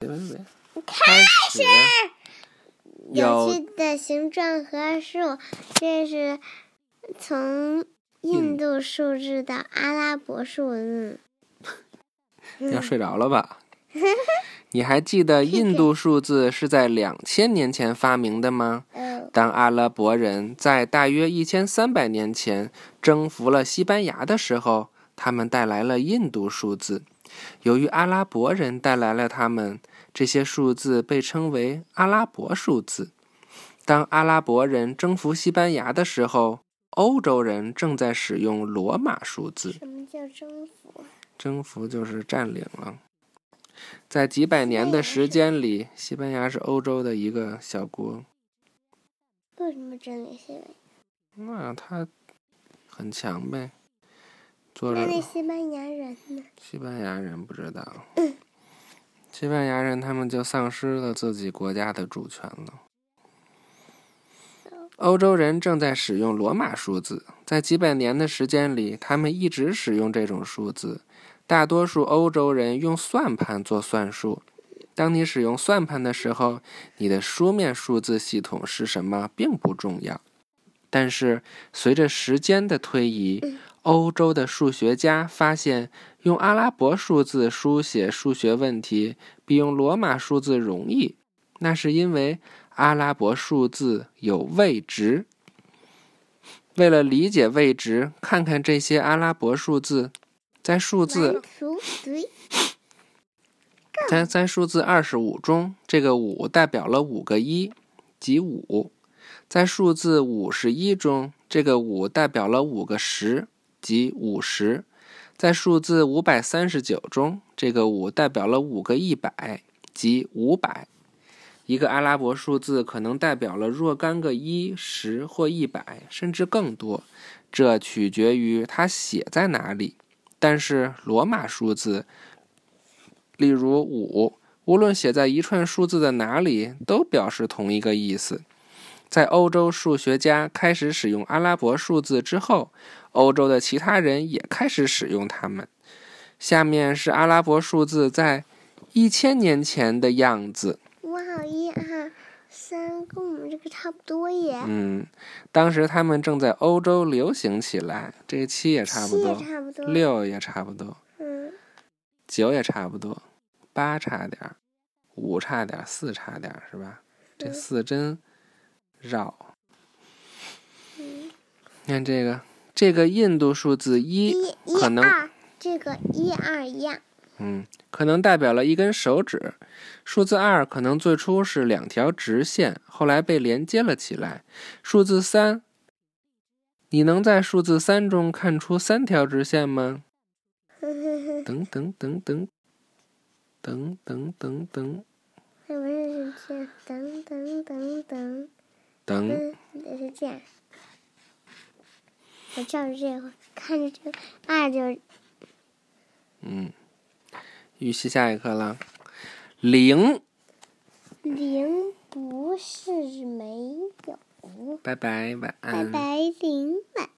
开始。有趣的形状和数，这是从印度数字到阿拉伯数字。要睡着了吧？你还记得印度数字是在两千年前发明的吗？当阿拉伯人在大约一千三百年前征服了西班牙的时候，他们带来了印度数字。由于阿拉伯人带来了他们。这些数字被称为阿拉伯数字。当阿拉伯人征服西班牙的时候，欧洲人正在使用罗马数字。什么叫征服？征服就是占领了。在几百年的时间里，西班牙是欧洲的一个小国。为什么占领西班牙？那他很强呗。那那西班牙人呢？西班牙人不知道。西班牙人他们就丧失了自己国家的主权了。欧洲人正在使用罗马数字，在几百年的时间里，他们一直使用这种数字。大多数欧洲人用算盘做算术。当你使用算盘的时候，你的书面数字系统是什么并不重要。但是随着时间的推移，欧洲的数学家发现。用阿拉伯数字书写数学问题比用罗马数字容易，那是因为阿拉伯数字有位值。为了理解位值，看看这些阿拉伯数字，在数字在在数字二十五中，这个五代表了五个一，即五；在数字五十一中，这个五代表了五个十，即五十。在数字五百三十九中，这个五代表了五个一百，即五百。一个阿拉伯数字可能代表了若干个一、十或一百，甚至更多，这取决于它写在哪里。但是罗马数字，例如五，无论写在一串数字的哪里，都表示同一个意思。在欧洲数学家开始使用阿拉伯数字之后，欧洲的其他人也开始使用它们。下面是阿拉伯数字在一千年前的样子。哇，一二三，跟我们这个差不多耶。嗯，当时他们正在欧洲流行起来。这个七也差不多，六也差不多，嗯，九也差不多，八差点儿，五差点儿，四差点儿，是吧？这四真。绕，你看这个，这个印度数字一可能这个一二一样，嗯，可能代表了一根手指。数字二可能最初是两条直线，后来被连接了起来。数字三，你能在数字三中看出三条直线吗？等等等等等等等等，是不是这等等等等。等，也是这样。我照着这个看着这个二就。嗯，预习下一课了。零。零不是没有。拜拜，晚安。拜拜，零晚。